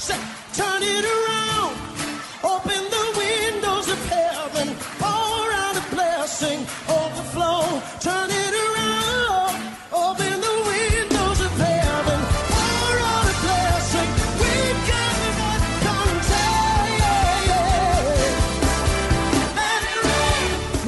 Say, turn it around.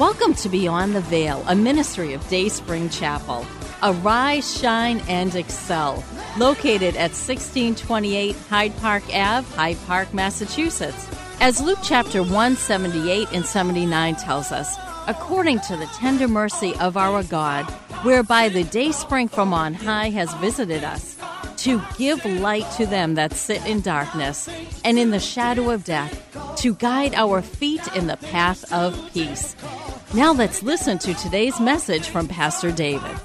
Welcome to Beyond the Veil, a ministry of Day Spring Chapel. Arise, shine, and excel. Located at 1628 Hyde Park Ave, Hyde Park, Massachusetts. As Luke chapter 178 and 79 tells us, according to the tender mercy of our God, whereby the day spring from on high has visited us, to give light to them that sit in darkness and in the shadow of death, to guide our feet in the path of peace. Now let's listen to today's message from Pastor David.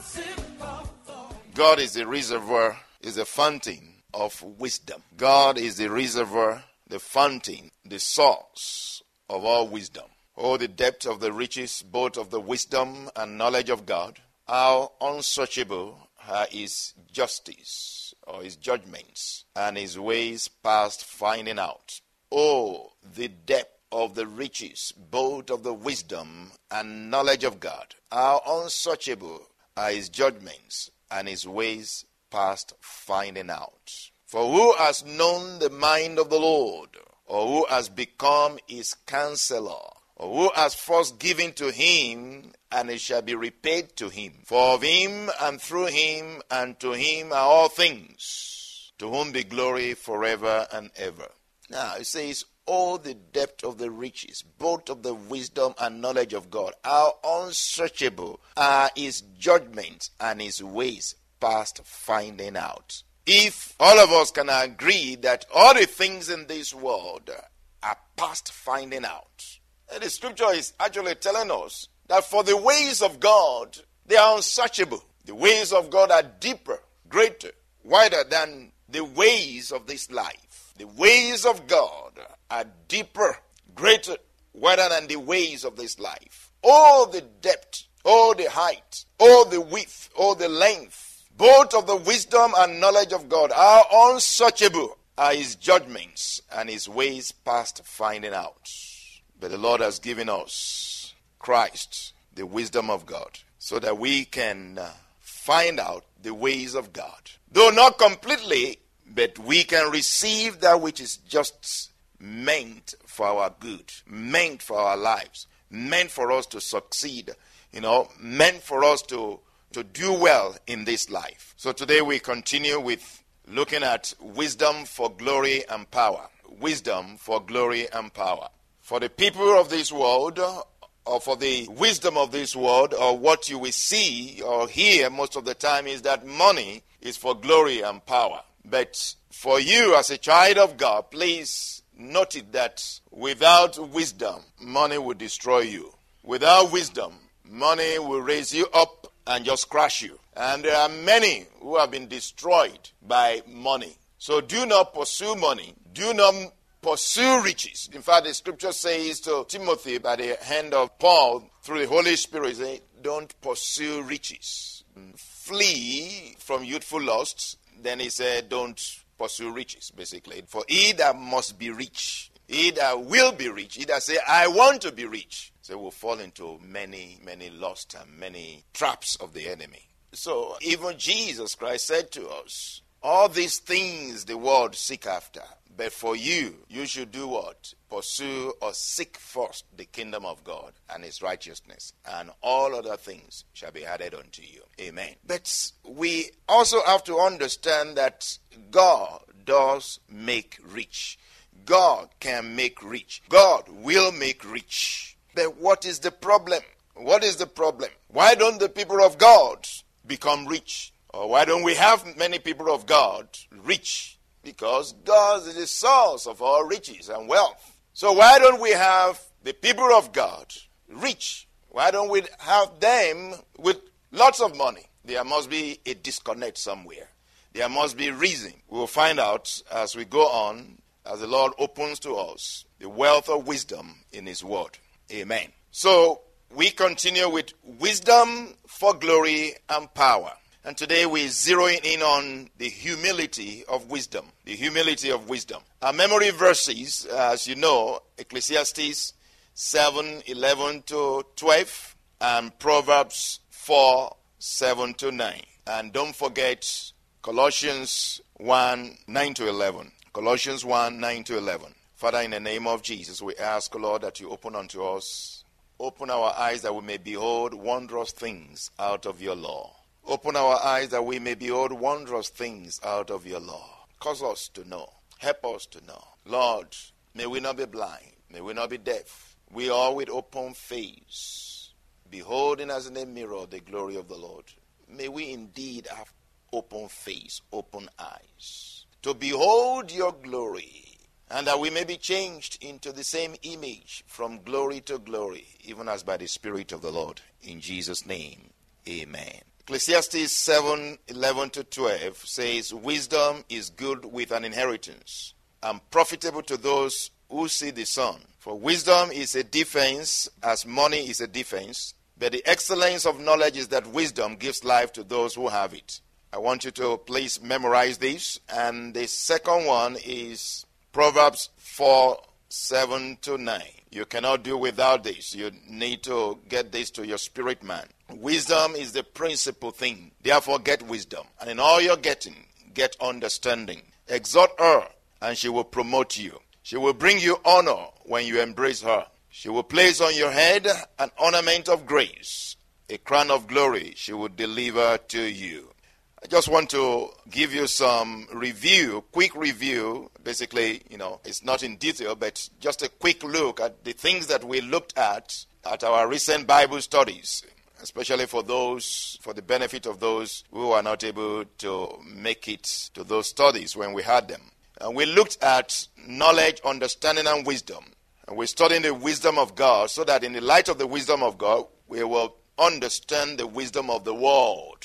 God is the reservoir, is a fountain of wisdom. God is the reservoir, the fountain, the source of all wisdom. Oh, the depth of the riches, both of the wisdom and knowledge of God. How unsearchable are his justice or his judgments and his ways past finding out. Oh, the depth of the riches, both of the wisdom and knowledge of God. How unsearchable are his judgments and his ways past finding out. For who has known the mind of the Lord, or who has become his counselor, or who has first given to him, and it shall be repaid to him? For of him, and through him, and to him are all things, to whom be glory forever and ever. Now it says, all the depth of the riches, both of the wisdom and knowledge of God. How unsearchable are his judgments and his ways past finding out. If all of us can agree that all the things in this world are past finding out, the scripture is actually telling us that for the ways of God, they are unsearchable. The ways of God are deeper, greater, wider than the ways of this life. The ways of God are deeper, greater, wider than the ways of this life. All the depth, all the height, all the width, all the length, both of the wisdom and knowledge of God are unsearchable are his judgments and his ways past finding out. But the Lord has given us Christ, the wisdom of God, so that we can uh, find out the ways of God. Though not completely, but we can receive that which is just meant for our good, meant for our lives, meant for us to succeed, you know, meant for us to, to do well in this life. So today we continue with looking at wisdom for glory and power. Wisdom for glory and power. For the people of this world, or for the wisdom of this world, or what you will see or hear most of the time is that money is for glory and power. But for you as a child of God, please note it that without wisdom, money will destroy you. Without wisdom, money will raise you up and just crush you. And there are many who have been destroyed by money. So do not pursue money. Do not pursue riches. In fact, the scripture says to Timothy by the hand of Paul through the Holy Spirit, say, don't pursue riches. Flee from youthful lusts. Then he said, don't pursue riches, basically. For he that must be rich, he that will be rich, he that say, I want to be rich, so will fall into many, many lusts and many traps of the enemy. So even Jesus Christ said to us, all these things the world seek after, but for you, you should do what? Pursue or seek first the kingdom of God and his righteousness, and all other things shall be added unto you. Amen. But we also have to understand that God does make rich. God can make rich. God will make rich. But what is the problem? What is the problem? Why don't the people of God become rich? Or why don't we have many people of God rich? Because God is the source of all riches and wealth. So why don't we have the people of God rich? Why don't we have them with lots of money? There must be a disconnect somewhere. There must be reason. We will find out as we go on, as the Lord opens to us the wealth of wisdom in His Word. Amen. So we continue with wisdom for glory and power. And today we're zeroing in on the humility of wisdom. The humility of wisdom. Our memory verses, uh, as you know, Ecclesiastes 7 11 to 12, and Proverbs 4 7 to 9. And don't forget Colossians 1 9 to 11. Colossians 1 9 to 11. Father, in the name of Jesus, we ask, Lord, that you open unto us, open our eyes that we may behold wondrous things out of your law. Open our eyes that we may behold wondrous things out of your law. Cause us to know. Help us to know. Lord, may we not be blind. May we not be deaf. We are with open face, beholding as in a mirror the glory of the Lord. May we indeed have open face, open eyes, to behold your glory, and that we may be changed into the same image from glory to glory, even as by the Spirit of the Lord. In Jesus' name, amen. Ecclesiastes 7 11 to 12 says, Wisdom is good with an inheritance, and profitable to those who see the sun. For wisdom is a defense, as money is a defense. But the excellence of knowledge is that wisdom gives life to those who have it. I want you to please memorize this. And the second one is Proverbs 4 7 to 9. You cannot do without this. You need to get this to your spirit man. Wisdom is the principal thing. Therefore, get wisdom. And in all you're getting, get understanding. Exhort her, and she will promote you. She will bring you honor when you embrace her. She will place on your head an ornament of grace, a crown of glory she will deliver to you. I just want to give you some review, quick review. Basically, you know, it's not in detail, but just a quick look at the things that we looked at at our recent Bible studies, especially for those, for the benefit of those who are not able to make it to those studies when we had them. And we looked at knowledge, understanding, and wisdom. And we're studying the wisdom of God so that in the light of the wisdom of God, we will understand the wisdom of the world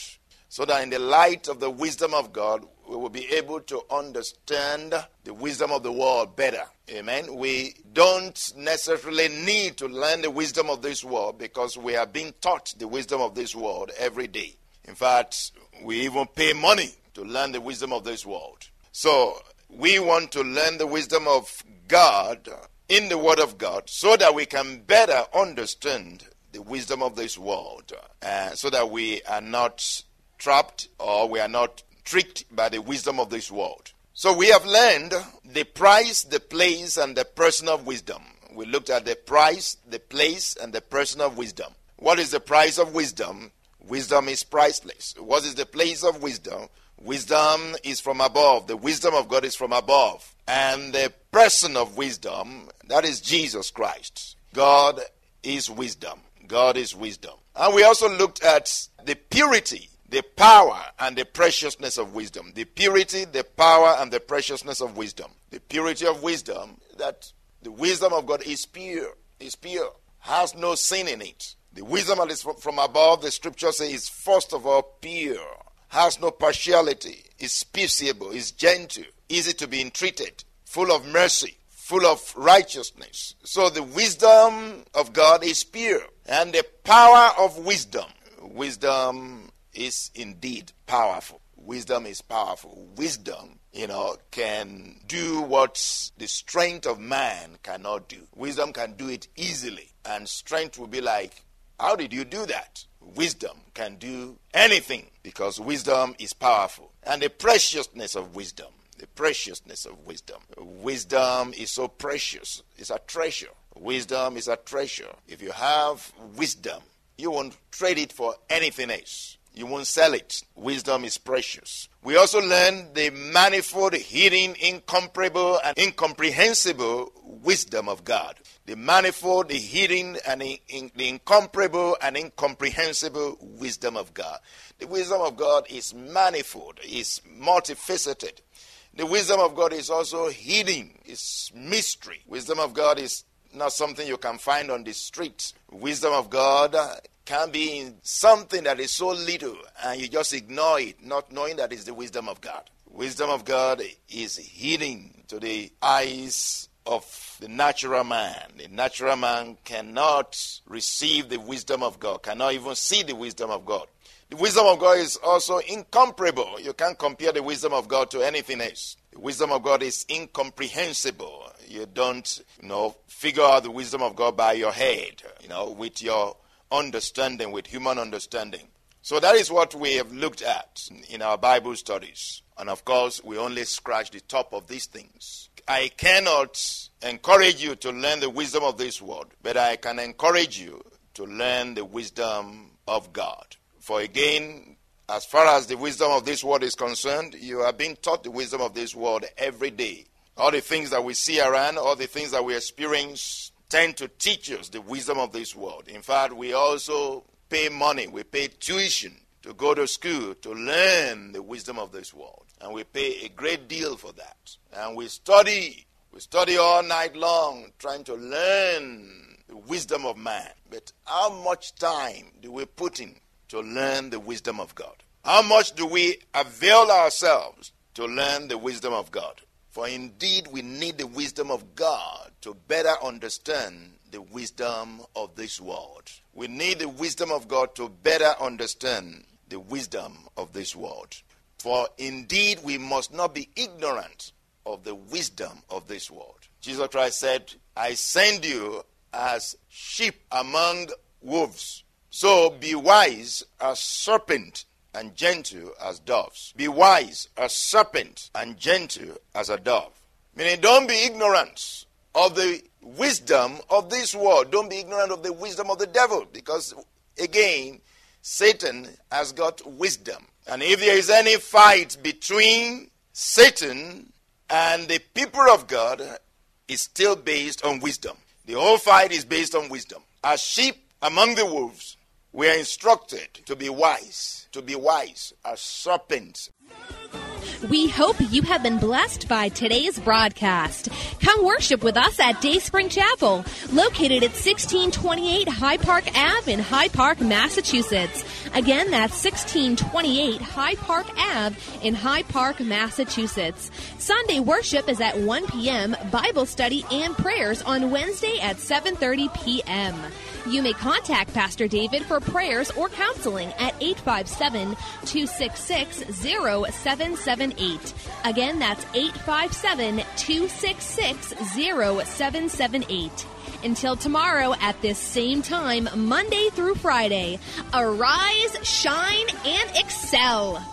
so that in the light of the wisdom of God, we will be able to understand the wisdom of the world better. Amen. We don't necessarily need to learn the wisdom of this world because we are being taught the wisdom of this world every day. In fact, we even pay money to learn the wisdom of this world. So, we want to learn the wisdom of God in the Word of God so that we can better understand the wisdom of this world, uh, so that we are not trapped or we are not tricked by the wisdom of this world. So we have learned the price, the place, and the person of wisdom. We looked at the price, the place, and the person of wisdom. What is the price of wisdom? Wisdom is priceless. What is the place of wisdom? Wisdom is from above. The wisdom of God is from above. And the person of wisdom, that is Jesus Christ. God is wisdom. God is wisdom. And we also looked at the purity the power and the preciousness of wisdom. The purity, the power, and the preciousness of wisdom. The purity of wisdom, that the wisdom of God is pure, is pure, has no sin in it. The wisdom that is from above, the scripture says, is first of all pure, has no partiality, is peaceable, is gentle, easy to be entreated, full of mercy, full of righteousness. So the wisdom of God is pure, and the power of wisdom. Wisdom is indeed powerful. Wisdom is powerful. Wisdom, you know, can do what the strength of man cannot do. Wisdom can do it easily. And strength will be like, how did you do that? Wisdom can do anything because wisdom is powerful. And the preciousness of wisdom, the preciousness of wisdom. Wisdom is so precious, it's a treasure. Wisdom is a treasure. If you have wisdom, you won't trade it for anything else. You won't sell it. Wisdom is precious. We also learn the manifold, hidden, incomparable, and incomprehensible wisdom of God. The manifold, the hidden, and the incomparable and incomprehensible wisdom of God. The wisdom of God is manifold, is multifaceted. The wisdom of God is also hidden, it's mystery. Wisdom of God is not something you can find on the street. Wisdom of God can be in something that is so little and you just ignore it, not knowing that it's the wisdom of God. Wisdom of God is hidden to the eyes of the natural man. The natural man cannot receive the wisdom of God, cannot even see the wisdom of God. The wisdom of God is also incomparable. You can't compare the wisdom of God to anything else. The wisdom of God is incomprehensible. You don't, you know, figure out the wisdom of God by your head, you know, with your understanding, with human understanding. So that is what we have looked at in our Bible studies. And of course, we only scratch the top of these things. I cannot encourage you to learn the wisdom of this world, but I can encourage you to learn the wisdom of God. For again, as far as the wisdom of this world is concerned, you are being taught the wisdom of this world every day. All the things that we see around, all the things that we experience, tend to teach us the wisdom of this world. In fact, we also pay money, we pay tuition to go to school to learn the wisdom of this world. And we pay a great deal for that. And we study, we study all night long trying to learn the wisdom of man. But how much time do we put in to learn the wisdom of God? How much do we avail ourselves to learn the wisdom of God? For indeed, we need the wisdom of God to better understand the wisdom of this world. We need the wisdom of God to better understand the wisdom of this world. For indeed, we must not be ignorant of the wisdom of this world. Jesus Christ said, I send you as sheep among wolves. So be wise as serpent and gentle as doves. Be wise as serpent and gentle as a dove. Meaning, don't be ignorant of the wisdom of this world. Don't be ignorant of the wisdom of the devil. Because, again, Satan has got wisdom. And if there is any fight between Satan and the people of God, it's still based on wisdom. The whole fight is based on wisdom. As sheep among the wolves, we are instructed to be wise, to be wise as serpents. We hope you have been blessed by today's broadcast. Come worship with us at Dayspring Chapel, located at 1628 Hyde Park Ave in Hyde Park, Massachusetts. Again, that's 1628 Hyde Park Ave in Hyde Park, Massachusetts. Sunday worship is at 1 p.m., Bible study and prayers on Wednesday at 7:30 p.m. You may contact Pastor David for prayers or counseling at 857 266 0778. Again, that's 857 266 0778. Until tomorrow at this same time, Monday through Friday, arise, shine, and excel.